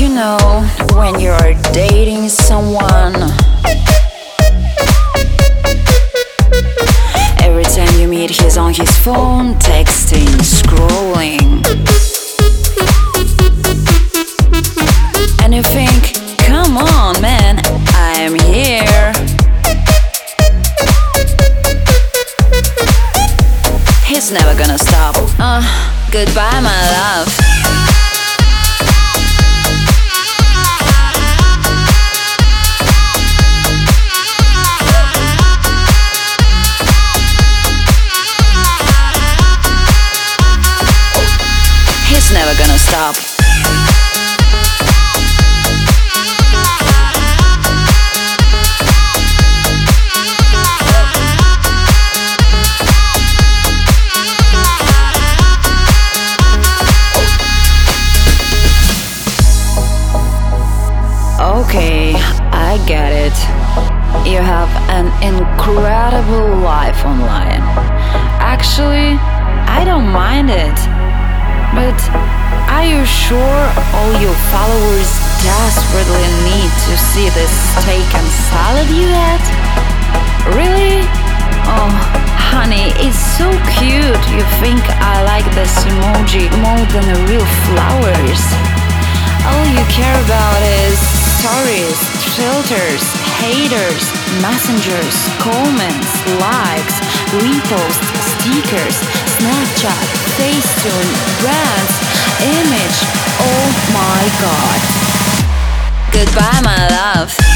you know, when you're dating someone, every time you meet, he's on his phone, texting, scrolling. And you think, come on, man, I'm here. He's never gonna stop. Uh, goodbye, my love. Stop. Okay, I get it. You have an incredible life online. Actually, I don't mind it. But are you sure all your followers desperately need to see this steak and salad you had? Really? Oh, honey, it's so cute. You think I like this emoji more than the real flowers. All you care about is stories, filters, haters, messengers, comments, likes, reposts, stickers, Snapchat, Facetune, brands, image. Oh my god. Goodbye, my love.